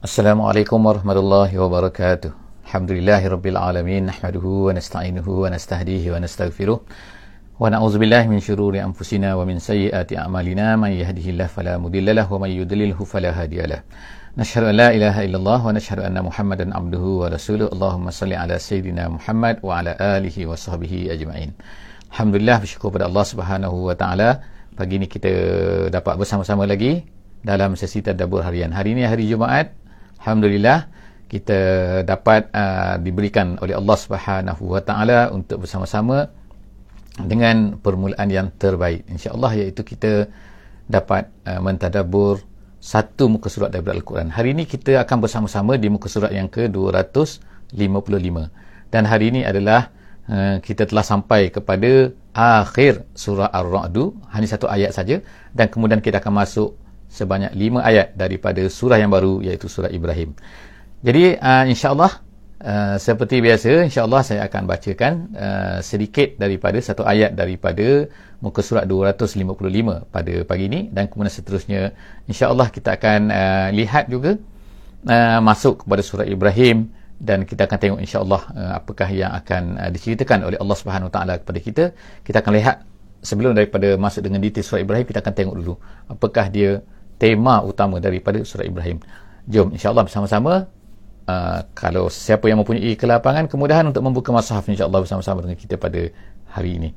Assalamualaikum warahmatullahi wabarakatuh. Alhamdulillahirabbil alamin nahmaduhu wa nasta'inuhu wa nastahdihi wa nastaghfiruh. Wa na'udzu billahi min shururi anfusina wa min sayyiati a'malina may yahdihillahu fala mudilla lahu wa may yudlilhu fala hadiyalah. Nashhadu an la ilaha illallah wa nashhadu anna Muhammadan abduhu wa rasuluh. Allahumma salli ala sayyidina Muhammad wa ala alihi wa sahbihi ajma'in. Alhamdulillah bersyukur pada Allah Subhanahu wa taala pagi ni kita dapat bersama-sama lagi dalam sesi tadabbur harian. Hari ini hari Jumaat Alhamdulillah kita dapat uh, diberikan oleh Allah Subhanahu Wa Taala untuk bersama-sama dengan permulaan yang terbaik. insya-Allah iaitu kita dapat uh, mentadabbur satu muka surat daripada Al-Quran. Hari ini kita akan bersama-sama di muka surat yang ke-255 dan hari ini adalah uh, kita telah sampai kepada akhir surah Ar-Ra'd. Hanya satu ayat saja. Dan kemudian kita akan masuk sebanyak lima ayat daripada surah yang baru iaitu surah Ibrahim. Jadi uh, insya-Allah uh, seperti biasa insya-Allah saya akan bacakan uh, sedikit daripada satu ayat daripada muka surat 255 pada pagi ini dan kemudian seterusnya insya-Allah kita akan uh, lihat juga uh, masuk kepada surah Ibrahim dan kita akan tengok insya-Allah uh, apakah yang akan uh, diceritakan oleh Allah Subhanahu taala kepada kita. Kita akan lihat sebelum daripada masuk dengan detail surah Ibrahim kita akan tengok dulu apakah dia tema utama daripada surah Ibrahim. Jom insya-Allah bersama-sama uh, kalau siapa yang mempunyai kelapangan kemudahan untuk membuka mushaf insya-Allah bersama-sama dengan kita pada hari ini.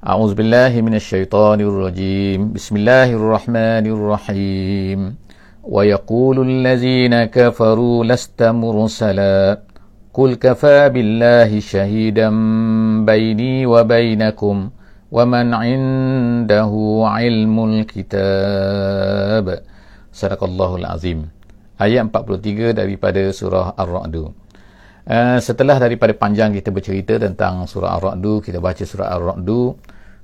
A'udzu billahi minasyaitonir rajim. Bismillahirrahmanirrahim. Wa yaqulu allazina kafaru lasta mursala. Qul kafa billahi shahidan baini wa bainakum. ومن عنده علم الكتاب صدق الله العظيم ayat 43 daripada surah Ar-Ra'd uh, setelah daripada panjang kita bercerita tentang surah Ar-Ra'd kita baca surah Ar-Ra'd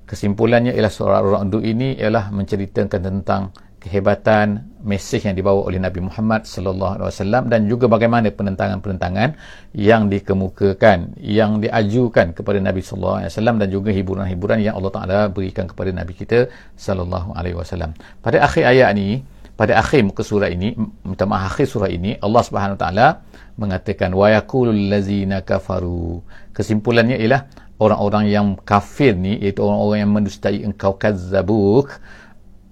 kesimpulannya ialah surah Ar-Ra'd ini ialah menceritakan tentang kehebatan mesej yang dibawa oleh Nabi Muhammad sallallahu alaihi wasallam dan juga bagaimana penentangan-penentangan yang dikemukakan yang diajukan kepada Nabi sallallahu alaihi wasallam dan juga hiburan-hiburan yang Allah Taala berikan kepada Nabi kita sallallahu alaihi wasallam. Pada akhir ayat ini, pada akhir muka surah ini, minta maaf akhir surah ini, Allah Subhanahu taala mengatakan wa yaqulul ladzina kafaru. Kesimpulannya ialah orang-orang yang kafir ni iaitu orang-orang yang mendustai engkau kazzabuk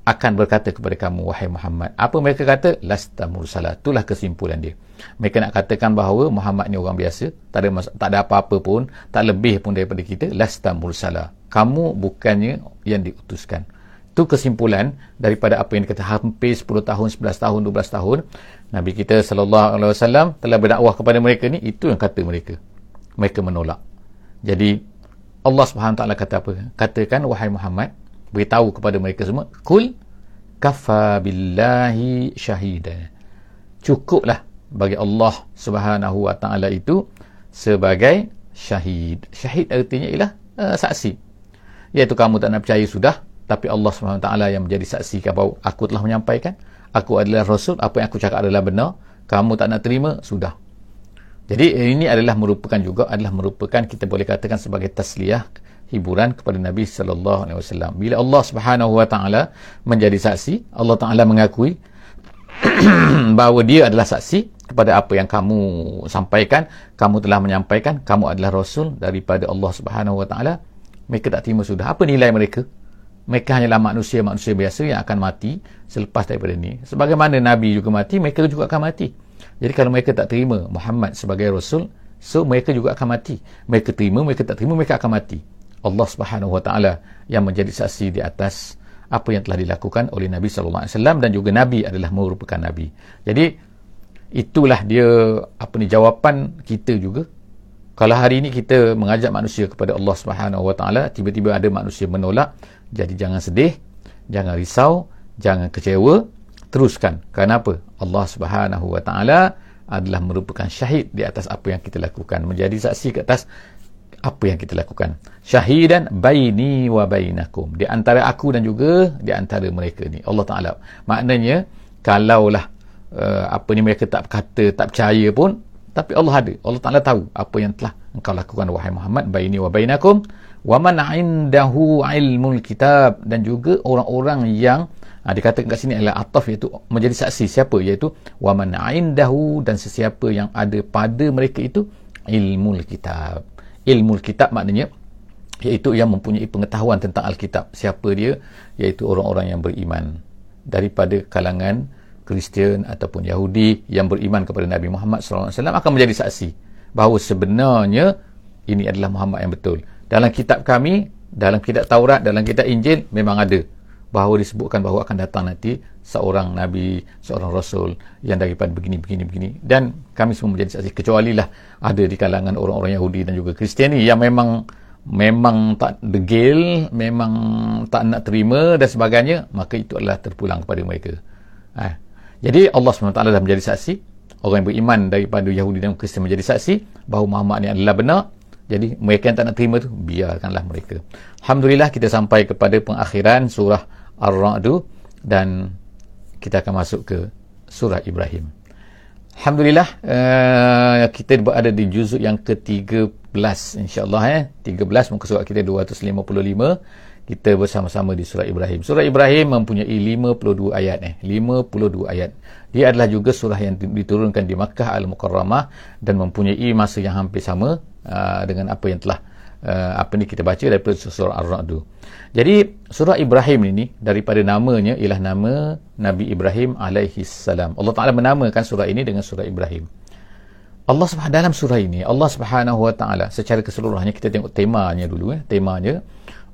akan berkata kepada kamu wahai Muhammad apa mereka kata? Lasta mursala. Itulah kesimpulan dia. Mereka nak katakan bahawa Muhammad ni orang biasa tak ada tak ada apa-apa pun tak lebih pun daripada kita lasta mursala. Kamu bukannya yang diutuskan. Itu kesimpulan daripada apa yang dikata hampir 10 tahun 11 tahun 12 tahun Nabi kita sallallahu alaihi wasallam telah berdakwah kepada mereka ni itu yang kata mereka. Mereka menolak. Jadi Allah Subhanahu taala kata apa? Katakan wahai Muhammad beritahu kepada mereka semua kul kafa billahi syahida cukuplah bagi Allah Subhanahu wa taala itu sebagai syahid. Syahid artinya ialah uh, saksi. Iaitu kamu tak nak percaya sudah. Tapi Allah Subhanahu wa taala yang menjadi saksi bahawa aku telah menyampaikan. Aku adalah rasul. Apa yang aku cakap adalah benar. Kamu tak nak terima sudah. Jadi ini adalah merupakan juga adalah merupakan kita boleh katakan sebagai tasliyah hiburan kepada Nabi sallallahu alaihi wasallam. Bila Allah Subhanahu wa taala menjadi saksi, Allah taala mengakui bahawa dia adalah saksi kepada apa yang kamu sampaikan, kamu telah menyampaikan, kamu adalah rasul daripada Allah Subhanahu wa taala. Mereka tak terima sudah. Apa nilai mereka? Mereka hanyalah manusia-manusia biasa yang akan mati selepas daripada ini. Sebagaimana Nabi juga mati, mereka juga akan mati. Jadi kalau mereka tak terima Muhammad sebagai Rasul, so mereka juga akan mati. Mereka terima, mereka tak terima, mereka akan mati. Allah Subhanahu Wa Taala yang menjadi saksi di atas apa yang telah dilakukan oleh Nabi sallallahu alaihi wasallam dan juga nabi adalah merupakan nabi. Jadi itulah dia apa ni jawapan kita juga. Kalau hari ini kita mengajak manusia kepada Allah Subhanahu Wa Taala, tiba-tiba ada manusia menolak, jadi jangan sedih, jangan risau, jangan kecewa, teruskan. Kenapa? Allah Subhanahu Wa Taala adalah merupakan syahid di atas apa yang kita lakukan, menjadi saksi ke atas apa yang kita lakukan? Syahidan baini wa bainakum. Di antara aku dan juga di antara mereka ni. Allah Taala. Maknanya kalaulah uh, apa ni mereka tak kata tak percaya pun tapi Allah ada. Allah Taala tahu apa yang telah engkau lakukan wahai Muhammad. Baini wa bainakum. Wa man indahu ilmul kitab. Dan juga orang-orang yang ha, dikatakan kat sini adalah ataf iaitu menjadi saksi. Siapa? Iaitu wa man indahu dan sesiapa yang ada pada mereka itu ilmul kitab ilmul kitab maknanya iaitu yang mempunyai pengetahuan tentang Alkitab. Siapa dia? Iaitu orang-orang yang beriman daripada kalangan Kristian ataupun Yahudi yang beriman kepada Nabi Muhammad SAW akan menjadi saksi bahawa sebenarnya ini adalah Muhammad yang betul. Dalam kitab kami, dalam kitab Taurat, dalam kitab Injil memang ada bahawa disebutkan bahawa akan datang nanti seorang Nabi, seorang Rasul yang daripada begini, begini, begini. Dan kami semua menjadi saksi. Kecuali lah ada di kalangan orang-orang Yahudi dan juga Kristiani yang memang memang tak degil, memang tak nak terima dan sebagainya, maka itu adalah terpulang kepada mereka. Ha. Jadi Allah SWT dah menjadi saksi, orang yang beriman daripada Yahudi dan Kristian menjadi saksi bahawa Muhammad ni adalah benar. Jadi mereka yang tak nak terima tu, biarkanlah mereka. Alhamdulillah kita sampai kepada pengakhiran surah Ar-Ra'du dan kita akan masuk ke surah Ibrahim. Alhamdulillah uh, kita berada di juzuk yang ke-13 insya-Allah eh 13 muka surat kita 255 kita bersama-sama di surah Ibrahim. Surah Ibrahim mempunyai 52 ayat eh 52 ayat. Dia adalah juga surah yang diturunkan di Makkah Al-Mukarramah dan mempunyai masa yang hampir sama uh, dengan apa yang telah uh, apa ni kita baca daripada surah Ar-Ra'd. Jadi surah Ibrahim ini daripada namanya ialah nama Nabi Ibrahim alaihi salam. Allah Taala menamakan surah ini dengan surah Ibrahim. Allah Subhanahu dalam surah ini Allah Subhanahu wa taala secara keseluruhannya kita tengok temanya dulu eh temanya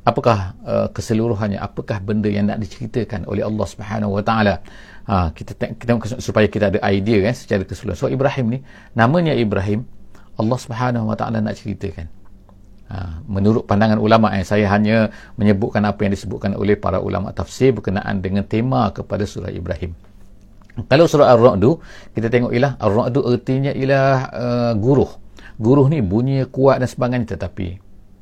apakah uh, keseluruhannya apakah benda yang nak diceritakan oleh Allah Subhanahu wa taala ha kita kita supaya kita ada idea kan secara keseluruhan surah Ibrahim ni namanya Ibrahim Allah Subhanahu wa taala nak ceritakan menurut pandangan ulama yang saya hanya menyebutkan apa yang disebutkan oleh para ulama tafsir berkenaan dengan tema kepada surah Ibrahim. Kalau surah Ar-Ra'du, kita tengok ialah Ar-Ra'du artinya ialah uh, guruh. Guruh ni bunyi kuat dan sebagainya tetapi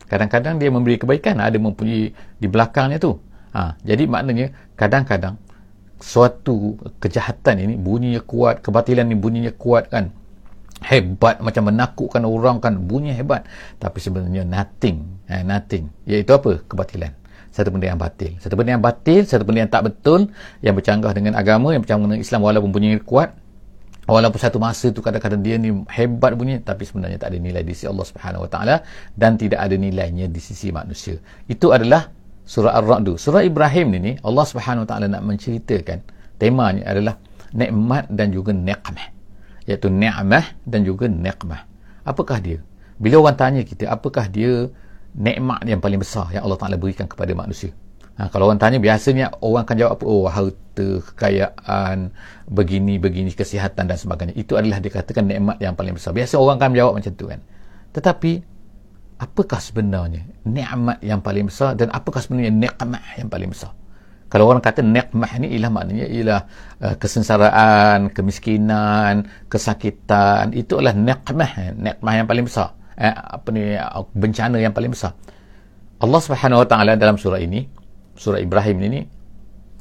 kadang-kadang dia memberi kebaikan, ada mempunyai di belakangnya tu. Ha, jadi maknanya kadang-kadang suatu kejahatan ini bunyinya kuat, kebatilan ini bunyinya kuat kan hebat macam menakutkan orang kan bunyi hebat. Tapi sebenarnya nothing eh, nothing. Iaitu apa? Kebatilan. Satu benda yang batil. Satu benda yang batil satu benda yang tak betul yang bercanggah dengan agama yang bercanggah dengan Islam walaupun bunyi kuat. Walaupun satu masa tu kadang-kadang dia ni hebat bunyi tapi sebenarnya tak ada nilai di sisi Allah Subhanahu Wa Taala dan tidak ada nilainya di sisi manusia. Itu adalah surah Ar-Ra'd. Surah Ibrahim ni Allah Subhanahu Wa Taala nak menceritakan temanya adalah nikmat dan juga niqmah iaitu ni'mah dan juga niqmah. Apakah dia? Bila orang tanya kita, apakah dia nikmat yang paling besar yang Allah Taala berikan kepada manusia? Ha, kalau orang tanya biasanya orang akan jawab apa? Oh, harta, kekayaan, begini, begini, kesihatan dan sebagainya. Itu adalah dikatakan nikmat yang paling besar. Biasa orang akan jawab macam tu kan. Tetapi apakah sebenarnya nikmat yang paling besar dan apakah sebenarnya nikmat yang paling besar? Kalau orang kata nikmah ni ialah maknanya ialah uh, kesengsaraan, kemiskinan, kesakitan, itu adalah nikmah, nikmah yang paling besar. Eh, apa ni bencana yang paling besar. Allah Subhanahu Wa Taala dalam surah ini, surah Ibrahim ini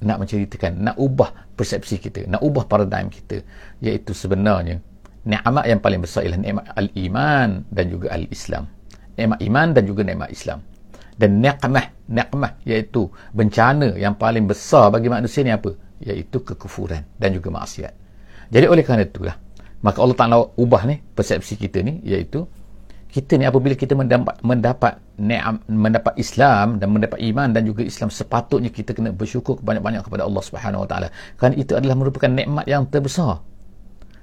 nak menceritakan, nak ubah persepsi kita, nak ubah paradigm kita, iaitu sebenarnya nikmat yang paling besar ialah nikmat al-iman dan juga al-Islam. Nikmat iman dan juga nikmat Islam dan niqmah niqmah iaitu bencana yang paling besar bagi manusia ni apa? Iaitu kekufuran dan juga maksiat. Jadi oleh kerana itulah maka Allah Taala ubah ni persepsi kita ni iaitu kita ni apabila kita mendapat mendapat ni'am mendapat Islam dan mendapat iman dan juga Islam sepatutnya kita kena bersyukur banyak-banyak kepada Allah Subhanahu Wa Taala. Kerana itu adalah merupakan nikmat yang terbesar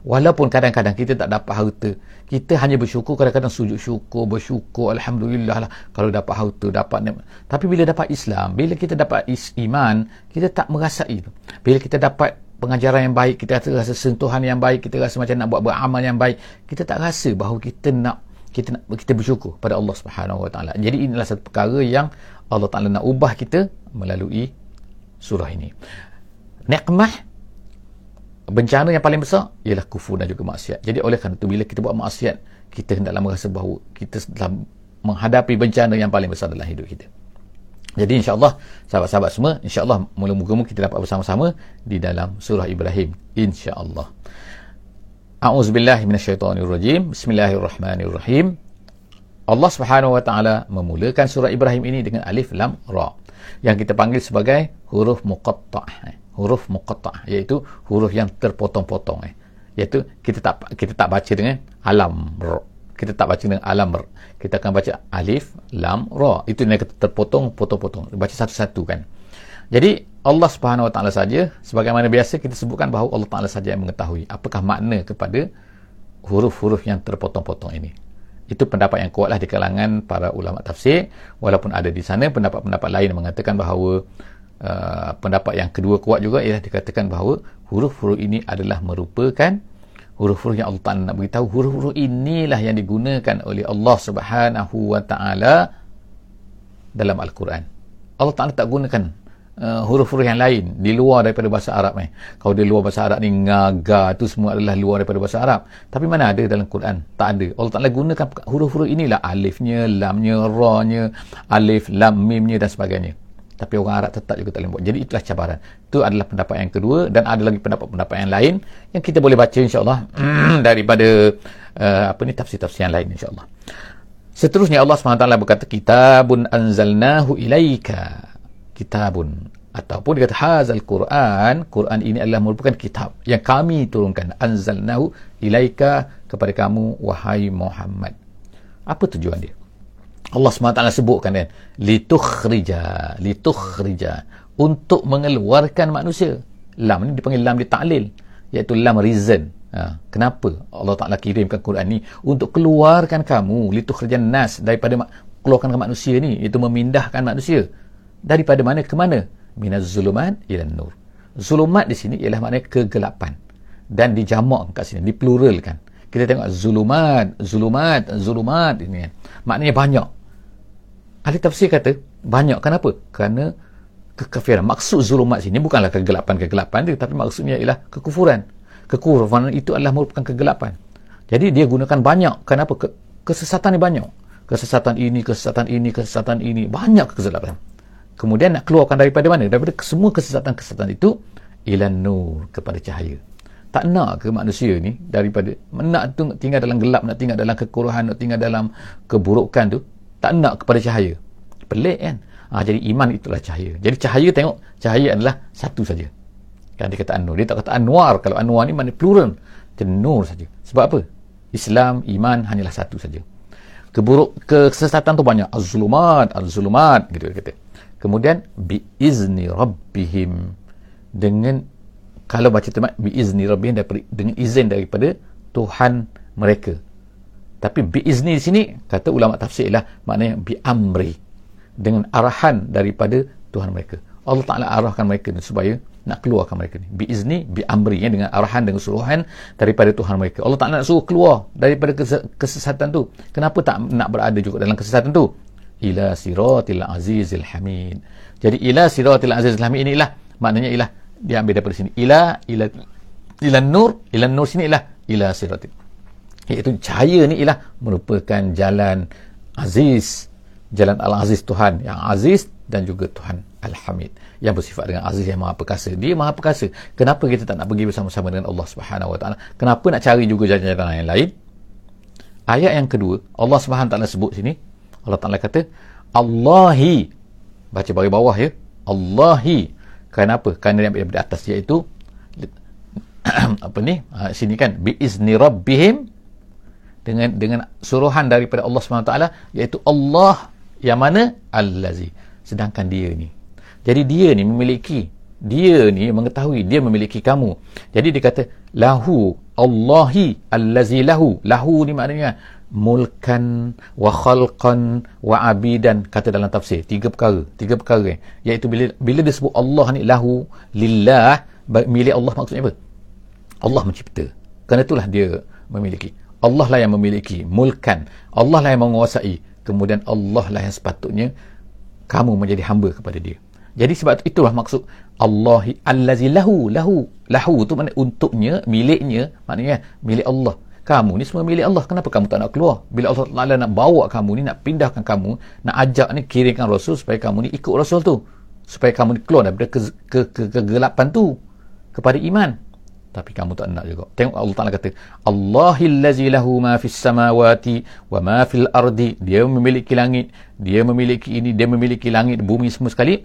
Walaupun kadang-kadang kita tak dapat harta, kita hanya bersyukur kadang-kadang sujud syukur, bersyukur alhamdulillah lah kalau dapat harta, dapat nikmat. Tapi bila dapat Islam, bila kita dapat iman, kita tak merasai itu. Bila kita dapat pengajaran yang baik, kita rasa sentuhan yang baik, kita rasa macam nak buat beramal yang baik, kita tak rasa bahawa kita nak kita nak kita bersyukur pada Allah Subhanahu Wa Taala. Jadi inilah satu perkara yang Allah Taala nak ubah kita melalui surah ini. Nikmah bencana yang paling besar ialah kufur dan juga maksiat. Jadi oleh kerana itu bila kita buat maksiat, kita hendaklah merasa bahawa kita telah menghadapi bencana yang paling besar dalam hidup kita. Jadi insya-Allah sahabat-sahabat semua, insya-Allah mula-mula kita dapat bersama-sama di dalam surah Ibrahim insya-Allah. A'udzubillahi minasyaitonirrajim. Bismillahirrahmanirrahim. Allah Subhanahu wa taala memulakan surah Ibrahim ini dengan alif lam ra yang kita panggil sebagai huruf muqatta' eh. Huruf muqatta' iaitu huruf yang terpotong-potong eh. iaitu kita tak kita tak baca dengan alam ra kita tak baca dengan alam ra kita akan baca alif lam ra. Itu yang terpotong potong-potong. Baca satu-satu kan. Jadi Allah Subhanahu wa taala saja sebagaimana biasa kita sebutkan bahawa Allah taala saja yang mengetahui apakah makna kepada huruf-huruf yang terpotong-potong ini. Itu pendapat yang kuatlah di kalangan para ulama tafsir. Walaupun ada di sana pendapat-pendapat lain mengatakan bahawa uh, pendapat yang kedua kuat juga ialah dikatakan bahawa huruf-huruf ini adalah merupakan huruf-huruf yang Allah nak beritahu huruf-huruf inilah yang digunakan oleh Allah Subhanahu Wa Ta'ala dalam Al-Quran Allah Ta'ala tak gunakan uh, huruf-huruf yang lain di luar daripada bahasa Arab eh. Kalau di luar bahasa Arab ni ngaga tu semua adalah luar daripada bahasa Arab. Tapi mana ada dalam Quran? Tak ada. Allah Taala gunakan huruf-huruf inilah alifnya, lamnya, ra-nya, alif, lam, mimnya dan sebagainya. Tapi orang Arab tetap juga tak boleh buat. Jadi itulah cabaran. Itu adalah pendapat yang kedua dan ada lagi pendapat-pendapat yang lain yang kita boleh baca insya-Allah daripada uh, apa ni tafsir-tafsir yang lain insya-Allah. Seterusnya Allah SWT berkata kitabun anzalnahu ilaika kitabun ataupun dia kata hazal Quran Quran ini adalah merupakan kitab yang kami turunkan anzalnahu ilaika kepada kamu wahai Muhammad apa tujuan dia Allah SWT sebutkan kan litukhrija litukhrija untuk mengeluarkan manusia. Lam ni dipanggil lam di ta'lil iaitu lam reason ha, kenapa Allah Ta'ala kirimkan Quran ni? Untuk keluarkan kamu litukhrija nas daripada keluarkan manusia ni iaitu memindahkan manusia. Daripada mana ke mana? Minaz zulumat ila nur. Zulumat di sini ialah makna kegelapan. Dan dijamak kat sini dipluralkan. Kita tengok zulumat zulumat zulumat ini kan. Maknanya banyak ahli tafsir kata banyak kenapa? Kerana kekafiran. Maksud zulumat sini bukanlah kegelapan-kegelapan dia tapi maksudnya ialah kekufuran. Kekufuran itu adalah merupakan kegelapan. Jadi dia gunakan banyak. Kenapa? Kesesatan ni banyak. Kesesatan ini kesesatan ini kesesatan ini. Banyak kesesatan kemudian nak keluarkan daripada mana? Daripada semua kesesatan-kesesatan itu ilan nur kepada cahaya. Tak nak ke manusia ni daripada nak tinggal dalam gelap nak tinggal dalam kekurangan nak tinggal dalam keburukan tu tak nak kepada cahaya. Pelik kan? Ha, jadi iman itulah cahaya. Jadi cahaya tengok cahaya adalah satu saja. Kan dia kata anwar. Dia tak kata anwar. Kalau anwar ni mana plural? Jadi nur saja. Sebab apa? Islam iman hanyalah satu saja. Keburuk kesesatan tu banyak. Az-zulumat az-zulumat gitu dia kata. Kemudian biizni rabbihim. Dengan kalau baca tu biizni rabbihim dengan izin daripada Tuhan mereka tapi biizni di sini kata ulama tafsir ialah maknanya biamri. Dengan arahan daripada Tuhan mereka. Allah Ta'ala arahkan mereka ni supaya nak keluarkan mereka ni. Biizni biamri ya, dengan arahan dengan suruhan daripada Tuhan mereka. Allah Ta'ala nak suruh keluar daripada kesesatan tu. Kenapa tak nak berada juga dalam kesesatan tu? Ila siratil azizil hamid. Jadi ila siratil azizil hamid inilah maknanya ialah dia ambil daripada sini. Ila ila ila nur ila nur sini ialah ila siratil iaitu cahaya ni ialah merupakan jalan aziz jalan al-aziz Tuhan yang aziz dan juga Tuhan al-hamid yang bersifat dengan aziz yang maha perkasa. Dia maha perkasa. Kenapa kita tak nak pergi bersama-sama dengan Allah Subhanahu wa taala? Kenapa nak cari juga jalan-jalan yang lain? Ayat yang kedua Allah Subhanahu taala sebut sini Allah Ta'ala kata Allahi. Baca bagi bawah ya. Allahi. Kenapa? kerana yang di atas iaitu apa ni? Ha, sini kan biizni rabbihim dengan dengan suruhan daripada Allah SWT iaitu Allah yang mana? Allazi. Sedangkan dia ni. Jadi dia ni memiliki dia ni mengetahui dia memiliki kamu. Jadi dia kata lahu Allahi allazi lahu. Lahu ni maknanya mulkan wa khalqan wa abidan kata dalam tafsir. Tiga perkara tiga perkara. Iaitu bila bila disebut Allah ni lahu lillah milik Allah maksudnya apa? Allah mencipta. Kerana itulah dia memiliki Allah lah yang memiliki mulkan. Allah lah yang menguasai. Kemudian Allah lah yang sepatutnya kamu menjadi hamba kepada dia. Jadi sebab itulah maksud Allah allazi lahu lahu lahu tu maknanya untuknya miliknya maknanya milik Allah. Kamu ni semua milik Allah. Kenapa kamu tak nak keluar? Bila Allah Taala nak bawa kamu ni nak pindahkan kamu nak ajak ni kirimkan rasul supaya kamu ni ikut rasul tu. Supaya kamu ni keluar daripada ke, ke, ke, kegelapan tu kepada iman tapi kamu tak nak juga. Tengok Allah Taala kata Allahillazi lahu ma fis samawati wa ma fil ardi. Dia memiliki langit dia memiliki ini dia memiliki langit bumi semua sekali.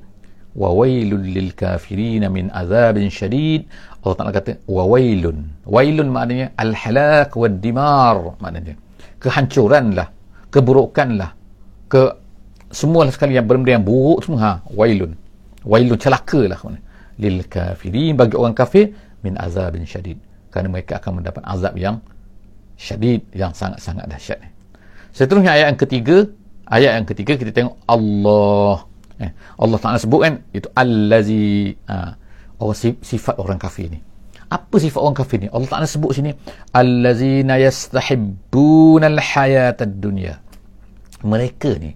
Wa wailul lil kafirin min azabin syadid Allah Taala kata wa wailun. Wailun maknanya al halak wad dimar maknanya. Kehancuranlah keburukanlah ke semua sekali yang benda yang buruk semua. Ha wailun. Wailun celakalah lil kafirin bagi orang kafir min azabin syadid. Kerana mereka akan mendapat azab yang syadid yang sangat-sangat dahsyat. Seterusnya ayat yang ketiga. Ayat yang ketiga kita tengok Allah. Eh, Allah Ta'ala sebut kan itu allazi ha, sifat orang kafir ni. Apa sifat orang kafir ni? Allah Ta'ala sebut sini allazina yastahibbuna alhayata dunya. Mereka ni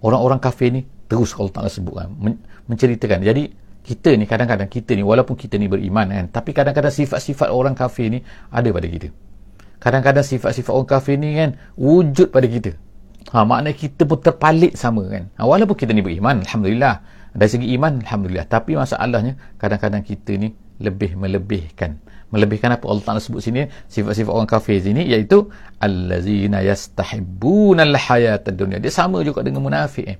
orang-orang kafir ni terus Allah Ta'ala sebut kan menceritakan. Jadi kita ni kadang-kadang kita ni walaupun kita ni beriman kan tapi kadang-kadang sifat-sifat orang kafir ni ada pada kita. Kadang-kadang sifat-sifat orang kafir ni kan wujud pada kita. Ha, maknanya kita pun terpalit sama kan. Ha, walaupun kita ni beriman Alhamdulillah. Dari segi iman Alhamdulillah. Tapi masalahnya kadang-kadang kita ni lebih melebihkan. Melebihkan apa Allah Ta'ala sebut sini? Sifat-sifat orang kafir sini iaitu allazina yastahibbuna alhayata dunia. Dia sama juga dengan munafik eh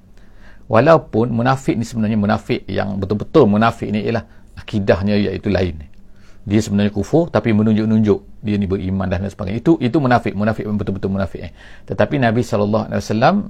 walaupun munafik ni sebenarnya munafik yang betul-betul munafik ni ialah akidahnya iaitu lain. Dia sebenarnya kufur tapi menunjuk-nunjuk. Dia ni beriman dan sebagainya. Itu itu munafik. Munafik betul-betul munafik eh. tetapi Nabi SAW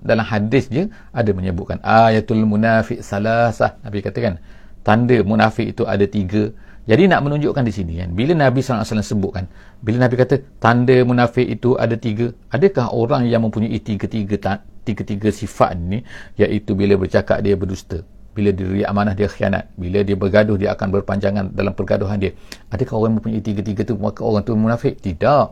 dalam hadis je ada menyebutkan ayatul munafik salasah. Nabi katakan tanda munafik itu ada tiga. Jadi nak menunjukkan di sini kan bila Nabi SAW sebutkan bila Nabi kata tanda munafik itu ada tiga adakah orang yang mempunyai tiga-tiga tiga-tiga sifat ni iaitu bila bercakap dia berdusta bila dia amanah dia khianat bila dia bergaduh dia akan berpanjangan dalam pergaduhan dia. Adakah orang mempunyai tiga-tiga tu? Maka orang tu munafik? Tidak.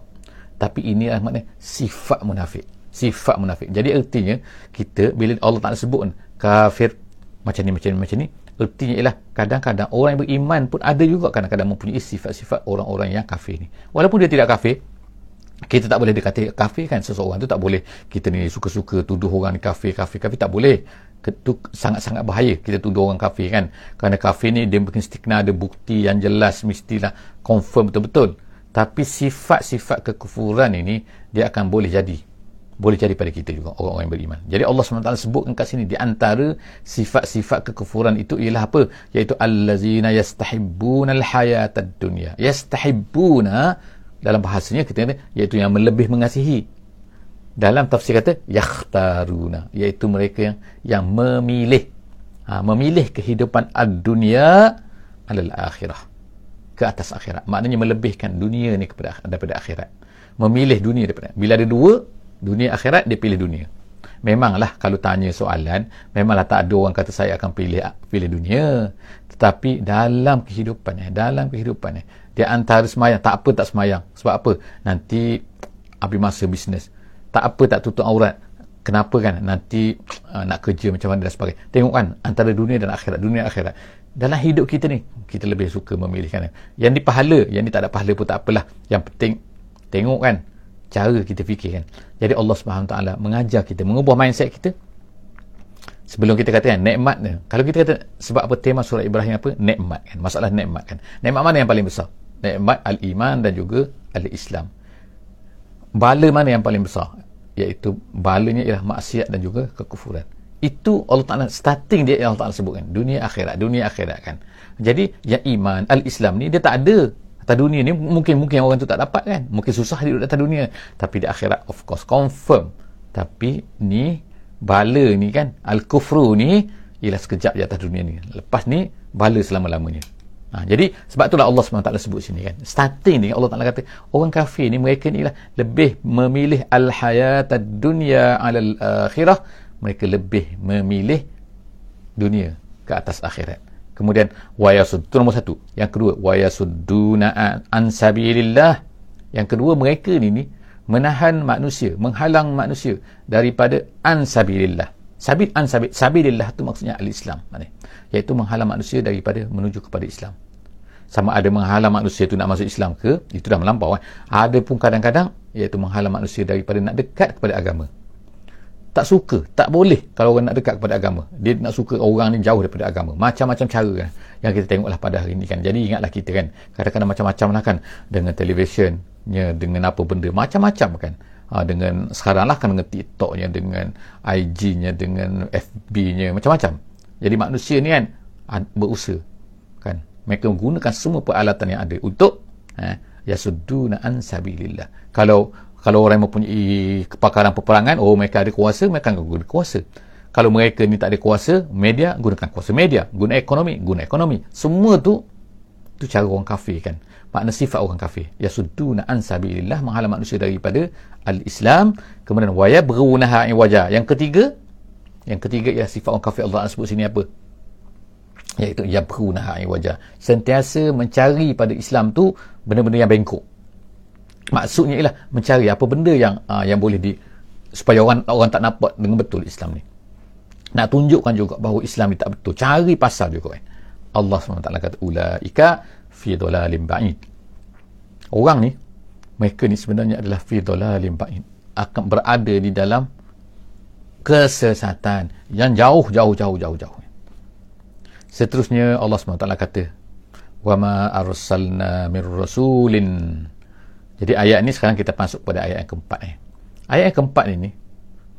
Tapi ini adalah makna sifat munafik. Sifat munafik. Jadi artinya kita bila Allah Ta'ala sebut kafir macam ni macam ni macam ni ertinya ialah kadang-kadang orang yang beriman pun ada juga kadang-kadang mempunyai sifat-sifat orang-orang yang kafir ni. Walaupun dia tidak kafir kita tak boleh dikata kafir kan seseorang tu tak boleh kita ni suka-suka tuduh orang kafir kafir kafir tak boleh. Itu sangat-sangat bahaya kita tuduh orang kafir kan. Kerana kafir ni dia mungkin kena ada bukti yang jelas mestilah confirm betul-betul. Tapi sifat-sifat kekufuran ini dia akan boleh jadi. Boleh jadi pada kita juga orang-orang yang beriman. Jadi Allah SWT sebutkan kat sini di antara sifat-sifat kekufuran itu ialah apa? Iaitu allazina yastahibbuna alhayatad dunya. Yastahibbuna dalam bahasanya kita kata iaitu yang lebih mengasihi. Dalam tafsir kata yakhtaruna iaitu mereka yang yang memilih. Ha, memilih kehidupan ad-dunya alal akhirah. Ke atas akhirat. Maknanya melebihkan dunia ni kepada daripada akhirat. Memilih dunia daripada bila ada dua dunia akhirat dia pilih dunia. Memanglah kalau tanya soalan memanglah tak ada orang kata saya akan pilih pilih dunia tetapi dalam kehidupannya dalam kehidupannya dia antara semayang tak apa tak semayang. Sebab apa? Nanti habis masa bisnes. Tak apa tak tutup aurat. Kenapa kan? Nanti uh, nak kerja macam mana dan sebagainya. Tengok kan antara dunia dan akhirat dunia akhirat. Dalam hidup kita ni kita lebih suka memilihkan. Yang di pahala yang ni tak ada pahala pun tak apalah. Yang penting tengok kan cara kita fikir kan. Jadi Allah SWT mengajar kita mengubah mindset kita sebelum kita katakan nikmat ni kalau kita kata sebab apa tema surah Ibrahim apa? Nikmat kan? Masalah nikmat kan? Nikmat mana yang paling besar? Nikmat al-iman dan juga al-islam. Bala mana yang paling besar? Iaitu balanya ialah maksiat dan juga kekufuran. Itu Allah Ta'ala starting dia Allah Ta'ala sebutkan. Dunia akhirat dunia akhirat kan? Jadi yang iman al-islam ni dia tak ada. Atas dunia ni mungkin mungkin orang tu tak dapat kan? Mungkin susah hidup atas dunia. Tapi di akhirat of course confirm. Tapi ni bala ni kan al-kufru ni ialah sekejap di atas dunia ni lepas ni bala selama-lamanya Ha, jadi sebab itulah Allah SWT sebut sini kan. Starting ni Allah Taala kata orang kafir ni mereka ni lah lebih memilih al-hayat dunya alal akhirah. Mereka lebih memilih dunia ke atas akhirat. Kemudian wayasud itu nombor satu. Yang kedua wayasudduna an sabilillah. Yang kedua mereka ni ni menahan manusia, menghalang manusia daripada an sabilillah. Sabil an sabil. Sabilillah tu maksudnya al-Islam. Mana? iaitu menghalang manusia daripada menuju kepada Islam sama ada menghalang manusia itu nak masuk Islam ke itu dah melampau kan? ada pun kadang-kadang iaitu menghalang manusia daripada nak dekat kepada agama tak suka tak boleh kalau orang nak dekat kepada agama dia nak suka orang ni jauh daripada agama macam-macam cara kan yang kita tengoklah pada hari ini kan jadi ingatlah kita kan kadang-kadang macam-macam lah kan dengan televisionnya dengan apa benda macam-macam kan. Ha, dengan sekarang lah kan dengan TikToknya dengan IG-nya dengan FB-nya macam-macam. Jadi manusia ni kan berusaha kan. Mereka menggunakan semua peralatan yang ada untuk eh, an sabilillah. Kalau kalau orang mempunyai kepakaran peperangan oh mereka ada kuasa mereka akan guna kuasa. Kalau mereka ni tak ada kuasa media gunakan kuasa media. Guna ekonomi guna ekonomi. Semua tu tu cara orang kafir kan makna sifat orang kafir. Yasudduna an sabilillah menghalang manusia daripada al-Islam. Kemudian waya berunaha wajah. Yang ketiga yang ketiga ya sifat orang kafir Allah sebut sini apa? Iaitu yabkhunaha wajah. Sentiasa mencari pada Islam tu benda-benda yang bengkok. Maksudnya ialah mencari apa benda yang uh, yang boleh di supaya orang orang tak nampak dengan betul Islam ni. Nak tunjukkan juga bahawa Islam ni tak betul. Cari pasal juga kan Allah SWT kata ulaika fi dolalim ba'id. Orang ni mereka ni sebenarnya adalah fi dolalim ba'id. Akan berada di dalam kesesatan yang jauh jauh jauh jauh jauh. Seterusnya Allah SWT kata wa ma arsalna mir rasulin. Jadi ayat ni sekarang kita masuk pada ayat yang keempat eh. ayat yang keempat ni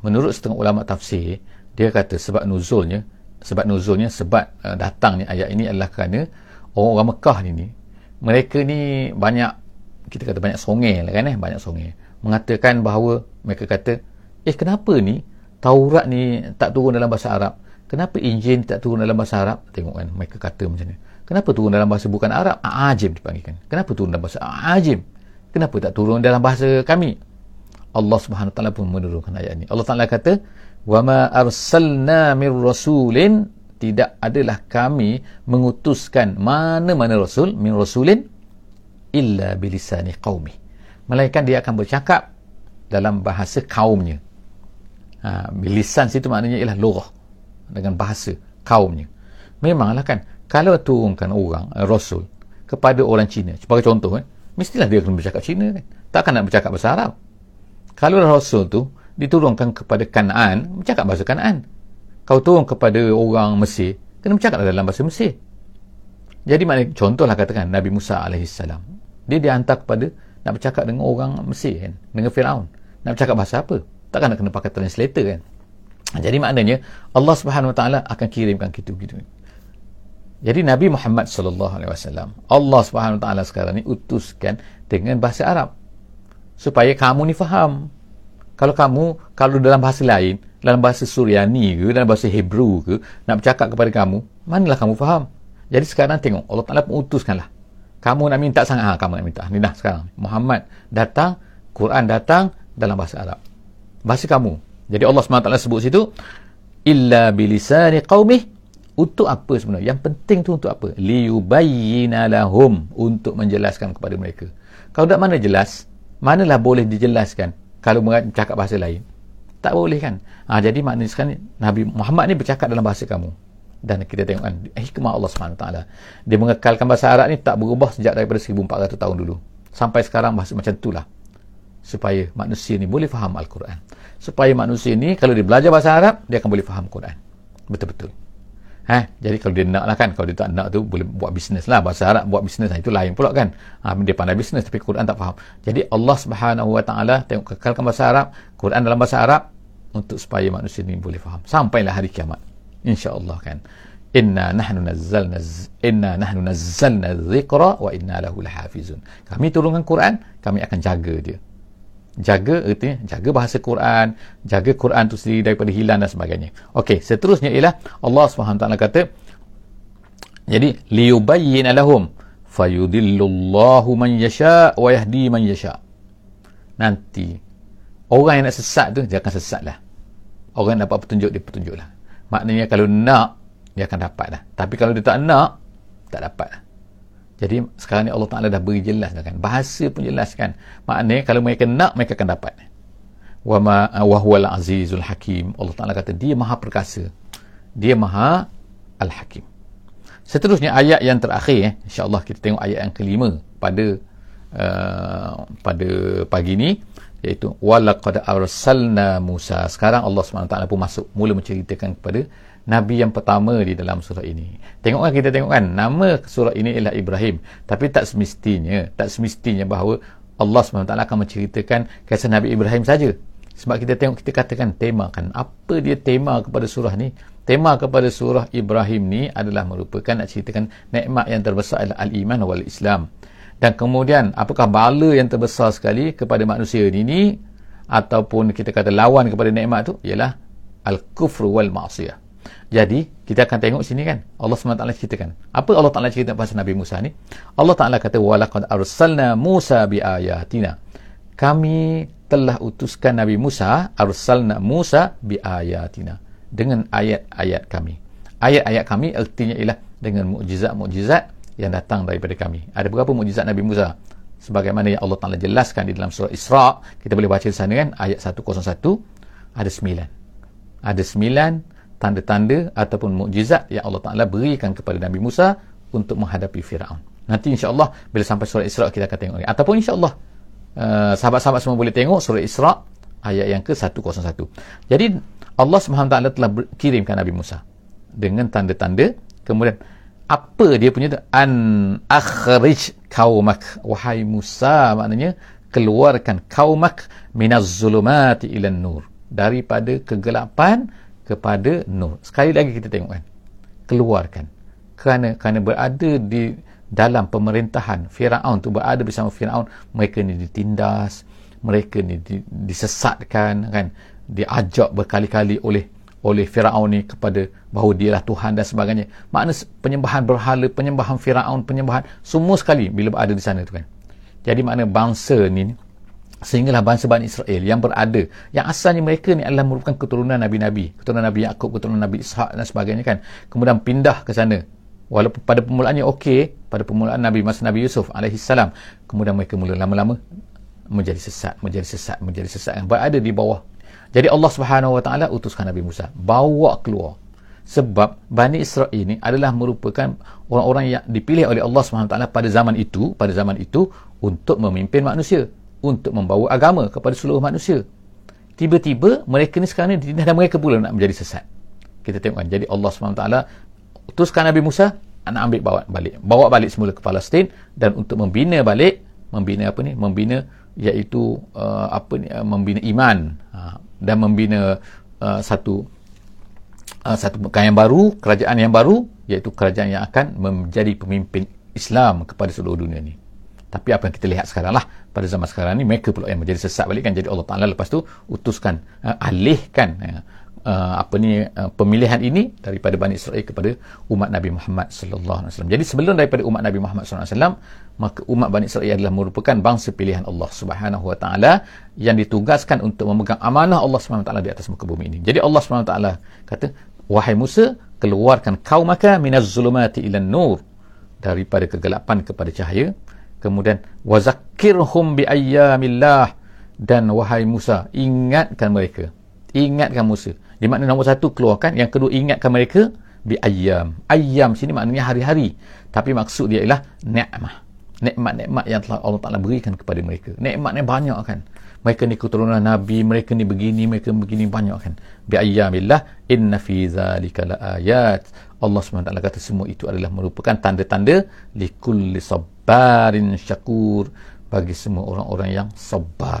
menurut setengah ulama tafsir dia kata sebab nuzulnya sebab nuzulnya sebab uh, datangnya ayat ini adalah kerana orang-orang Mekah ini, mereka ni banyak, kita kata banyak songel lah kan eh, banyak songel. Mengatakan bahawa, mereka kata, eh kenapa ni, Taurat ni tak turun dalam bahasa Arab? Kenapa Injil tak turun dalam bahasa Arab? Tengok kan, mereka kata macam ni. Kenapa turun dalam bahasa bukan Arab? Ajim dipanggilkan. Kenapa turun dalam bahasa Ajim? Kenapa tak turun dalam bahasa kami? Allah Subhanahu taala pun menurunkan ayat ini. Allah Taala kata, "Wa ma arsalna mir rasulin" tidak adalah kami mengutuskan mana-mana rasul min rasulin illa bilisani qaumi. Melainkan dia akan bercakap dalam bahasa kaumnya. Ha, bilisan situ maknanya ialah lughah dengan bahasa kaumnya. Memanglah kan, kalau turunkan orang, eh, Rasul, kepada orang Cina, sebagai contoh, eh, mestilah dia kena bercakap Cina kan. Takkan nak bercakap bahasa Arab. Kalau Rasul tu diturunkan kepada Kanaan, bercakap bahasa Kanaan. Kau turun kepada orang Mesir, kena bercakap dalam bahasa Mesir. Jadi maknanya, contohlah katakan Nabi Musa AS. Dia dihantar kepada nak bercakap dengan orang Mesir kan, dengan Firaun. Nak bercakap bahasa apa? Takkan nak kena pakai translator kan. Jadi maknanya Allah Subhanahu Wa Taala akan kirimkan kita gitu. Jadi Nabi Muhammad sallallahu alaihi wasallam Allah Subhanahu Wa Taala sekarang ni utuskan dengan bahasa Arab supaya kamu ni faham. Kalau kamu kalau dalam bahasa lain, dalam bahasa Suryani ke, dalam bahasa Hebrew ke, nak bercakap kepada kamu, manalah kamu faham. Jadi sekarang tengok Allah Taala pun utuskanlah. Kamu nak minta sangat, ha, kamu nak minta. Ni dah sekarang. Muhammad datang, Quran datang dalam bahasa Arab. Bahasa kamu, jadi Allah SWT sebut situ illa bilisani qaumih untuk apa sebenarnya? Yang penting tu untuk apa? Liyubayyina lahum untuk menjelaskan kepada mereka. Kalau tak mana jelas, manalah boleh dijelaskan kalau bercakap bahasa lain? Tak boleh kan? Ha, jadi maknanya sekarang Nabi Muhammad ni bercakap dalam bahasa kamu. Dan kita tengok kan hikmah Allah SWT. Dia mengekalkan bahasa Arab ni tak berubah sejak daripada 1400 tahun dulu. Sampai sekarang bahasa macam itulah. Supaya manusia ni boleh faham Al-Quran supaya manusia ni kalau dia belajar bahasa Arab dia akan boleh faham Quran betul-betul ha? jadi kalau dia nak lah kan kalau dia tak nak tu boleh buat bisnes lah. Bahasa Arab buat bisnes lah itu lain pula kan. Ha, dia pandai bisnes tapi Quran tak faham. Jadi Allah subhanahu wa ta'ala tengok kekalkan bahasa Arab Quran dalam bahasa Arab untuk supaya manusia ni boleh faham. Sampailah hari kiamat. insyaAllah kan. Inna nahnu nazzalna inna nahnu nazzalna dhikra wa inna lahu lahafizun. Kami turunkan Quran kami akan jaga dia jaga ertinya jaga bahasa Quran jaga Quran tu sendiri daripada hilang dan sebagainya. Okey seterusnya ialah Allah SWT kata jadi liyubayyin lahum fayudillullahu man yasha wa yahdi man yasha. Nanti orang yang nak sesat tu dia akan sesat lah orang yang dapat petunjuk dia petunjuk lah maknanya kalau nak dia akan dapat lah tapi kalau dia tak nak tak dapat lah jadi sekarang ni Allah Ta'ala dah beri jelas kan. Bahasa pun jelas kan. Maknanya kalau mereka nak, mereka akan dapat. Wa ma huwal azizul hakim. Allah Ta'ala kata dia maha perkasa. Dia maha al-hakim. Seterusnya ayat yang terakhir eh. InsyaAllah kita tengok ayat yang kelima pada uh, pada pagi ni. Iaitu walaqad arsalna Musa. Sekarang Allah SWT pun masuk mula menceritakan kepada Nabi yang pertama di dalam surah ini. Tengok kan kita tengok kan nama surah ini ialah Ibrahim. Tapi tak semestinya tak semestinya bahawa Allah SWT akan menceritakan kisah Nabi Ibrahim saja. Sebab kita tengok kita katakan tema kan apa dia tema kepada surah ni? Tema kepada surah Ibrahim ni adalah merupakan nak ceritakan nikmat yang terbesar adalah al-iman wal Islam dan kemudian apakah bala yang terbesar sekali kepada manusia ini ataupun kita kata lawan kepada nikmat tu ialah al-kufr wal ma'siyah jadi kita akan tengok sini kan Allah SWT ceritakan. Apa Allah Ta'ala cerita pasal Nabi Musa ni? Allah Ta'ala kata walaqad arsalna Musa bi ayatina kami telah utuskan Nabi Musa arsalna Musa bi ayatina dengan ayat-ayat kami. Ayat-ayat kami artinya ialah dengan mukjizat-mukjizat yang datang daripada kami. Ada berapa mukjizat Nabi Musa. Sebagaimana yang Allah Taala jelaskan di dalam surah Isra. Kita boleh baca di sana kan? Ayat 101 ada sembilan. Ada sembilan tanda-tanda ataupun mukjizat yang Allah Taala berikan kepada Nabi Musa untuk menghadapi Firaun. Nanti insya-Allah bila sampai surah Isra kita akan tengok ataupun insya-Allah uh, sahabat-sahabat semua boleh tengok surah Isra ayat yang ke-101. Jadi Allah SWT telah kirimkan Nabi Musa dengan tanda-tanda. Kemudian apa dia punya tu an akhrij kaumak wahai Musa maknanya keluarkan kaumak minaz zulumati ila nur daripada kegelapan kepada nur. Sekali lagi kita tengok kan. Keluarkan. Kerana kerana berada di dalam pemerintahan Firaun tu berada bersama Firaun mereka ni ditindas mereka ni disesatkan kan diajak berkali-kali oleh oleh Firaun ni kepada bahawa dia lah Tuhan dan sebagainya. Makna penyembahan berhala penyembahan Firaun penyembahan semua sekali bila berada di sana tu kan. Jadi makna bangsa ni sehinggalah bangsa Bani Israel yang berada yang asalnya mereka ni adalah merupakan keturunan Nabi-Nabi keturunan Nabi Yaakob keturunan Nabi Ishak dan sebagainya kan. Kemudian pindah ke sana. Walaupun pada permulaannya okey pada permulaan Nabi masa Nabi Yusuf alaihi salam kemudian mereka mula lama-lama menjadi sesat menjadi sesat menjadi sesat. Yang berada di bawah jadi Allah Subhanahu wa taala utuskan Nabi Musa. Bawa keluar. Sebab Bani Israel ini adalah merupakan orang-orang yang dipilih oleh Allah Subhanahu wa taala pada zaman itu pada zaman itu untuk memimpin manusia untuk membawa agama kepada seluruh manusia. Tiba-tiba mereka ni sekarang ni dan mereka pula nak menjadi sesat. Kita tengokkan jadi Allah Subhanahu wa taala utuskan Nabi Musa nak ambil bawa balik bawa balik semula ke Palestin dan untuk membina balik membina apa ni? Membina iaitu uh, apa ni uh, membina iman uh, dan membina uh, satu uh, satu yang baru kerajaan yang baru iaitu kerajaan yang akan menjadi pemimpin Islam kepada seluruh dunia ni. Tapi apa yang kita lihat sekarang lah pada zaman sekarang ni mereka pula yang menjadi sesat balik kan jadi Allah Ta'ala lepas tu utuskan uh, alihkan uh, uh, apa ni uh, pemilihan ini daripada Bani Israel kepada umat Nabi Muhammad sallallahu alaihi wasallam. Jadi sebelum daripada umat Nabi Muhammad sallallahu alaihi wasallam, maka umat Bani Israel adalah merupakan bangsa pilihan Allah Subhanahu wa taala yang ditugaskan untuk memegang amanah Allah Subhanahu wa taala di atas muka bumi ini. Jadi Allah Subhanahu wa taala kata, "Wahai Musa, keluarkan kaumaka minaz zulumati ilan nur." daripada kegelapan kepada cahaya kemudian wazakkirhum bi ayyamillah dan wahai Musa ingatkan mereka ingatkan Musa di makna nombor satu keluarkan. Yang kedua ingatkan mereka bi ayam ayam sini maknanya hari-hari. Tapi maksud dia ialah nikmat nikmat-nikmat yang telah Allah Taala berikan kepada mereka. Nikmatnya banyak kan. Mereka ni keturunan nabi mereka ni begini mereka begini banyak kan. Bi ayyamillah inna fi zalika laayat. Allah SWT kata semua itu adalah merupakan tanda-tanda likulli sabarin syakur. Bagi semua orang-orang yang sabar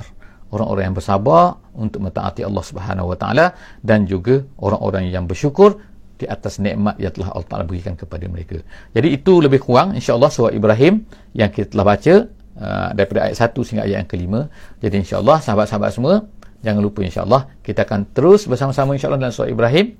orang-orang yang bersabar untuk mentaati Allah Subhanahu Wa Taala dan juga orang-orang yang bersyukur di atas nikmat yang telah Allah Taala berikan kepada mereka. Jadi itu lebih kurang insya-Allah surah Ibrahim yang kita telah baca uh, daripada ayat 1 sehingga ayat yang kelima. Jadi insya-Allah sahabat-sahabat semua jangan lupa insya-Allah kita akan terus bersama-sama insya-Allah dalam surah Ibrahim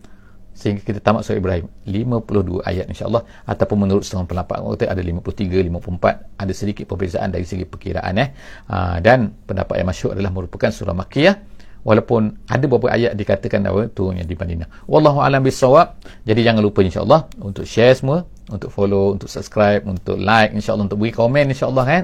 sehingga kita tamat surah Ibrahim. 52 ayat insya-Allah. Ataupun menurut setengah pendapat kata ada 53 54 ada sedikit perbezaan dari segi perkiraan eh. Uh, dan pendapat yang masyhur adalah merupakan surah makkiyah. Walaupun ada beberapa ayat dikatakan apa turunnya di Madinah. Wallahu alam bisawab jadi jangan lupa insya-Allah untuk share semua untuk follow untuk subscribe untuk like insya-Allah untuk beri komen insya-Allah kan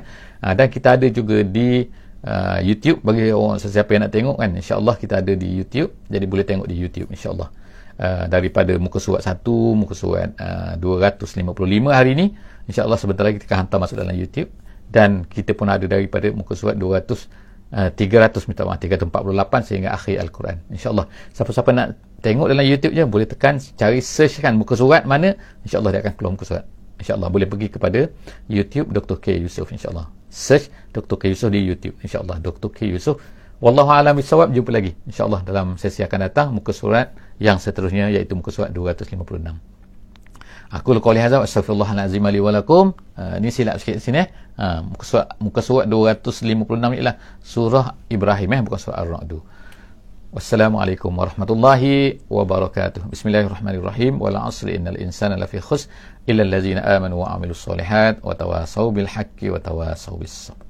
dan kita ada juga di uh, YouTube. Bagi orang sesiapa yang nak tengok kan insya-Allah kita ada di YouTube. Jadi boleh tengok di YouTube insya-Allah Uh, daripada muka surat 1 muka surat uh, 255 hari ini insyaAllah sebentar lagi kita akan hantar masuk dalam YouTube dan kita pun ada daripada muka surat 200 uh, uh, 300 minta maaf 348 sehingga akhir Al-Quran insyaAllah siapa-siapa nak tengok dalam YouTube je boleh tekan cari search kan muka surat mana insyaAllah dia akan keluar muka surat insyaAllah boleh pergi kepada YouTube Dr. K. Yusof insyaAllah search Dr. K. Yusof di YouTube insyaAllah Dr. K. Yusof Wallahu a'lam bisawab jumpa lagi insyaallah dalam sesi akan datang muka surat yang seterusnya iaitu muka surat 256 Aku qouli hadza wa astaghfirullahalazim li wa lakum. Uh, ni silap sikit sini eh. Uh, muka surat muka surat 256 ialah surah Ibrahim eh bukan surah Ar-Ra'd. Wassalamualaikum warahmatullahi wabarakatuh. Bismillahirrahmanirrahim. Wal 'asri innal insana lafi khusr illa allazina amanu wa 'amilus solihat wa tawassaw bil haqqi wa tawassaw bis sabr.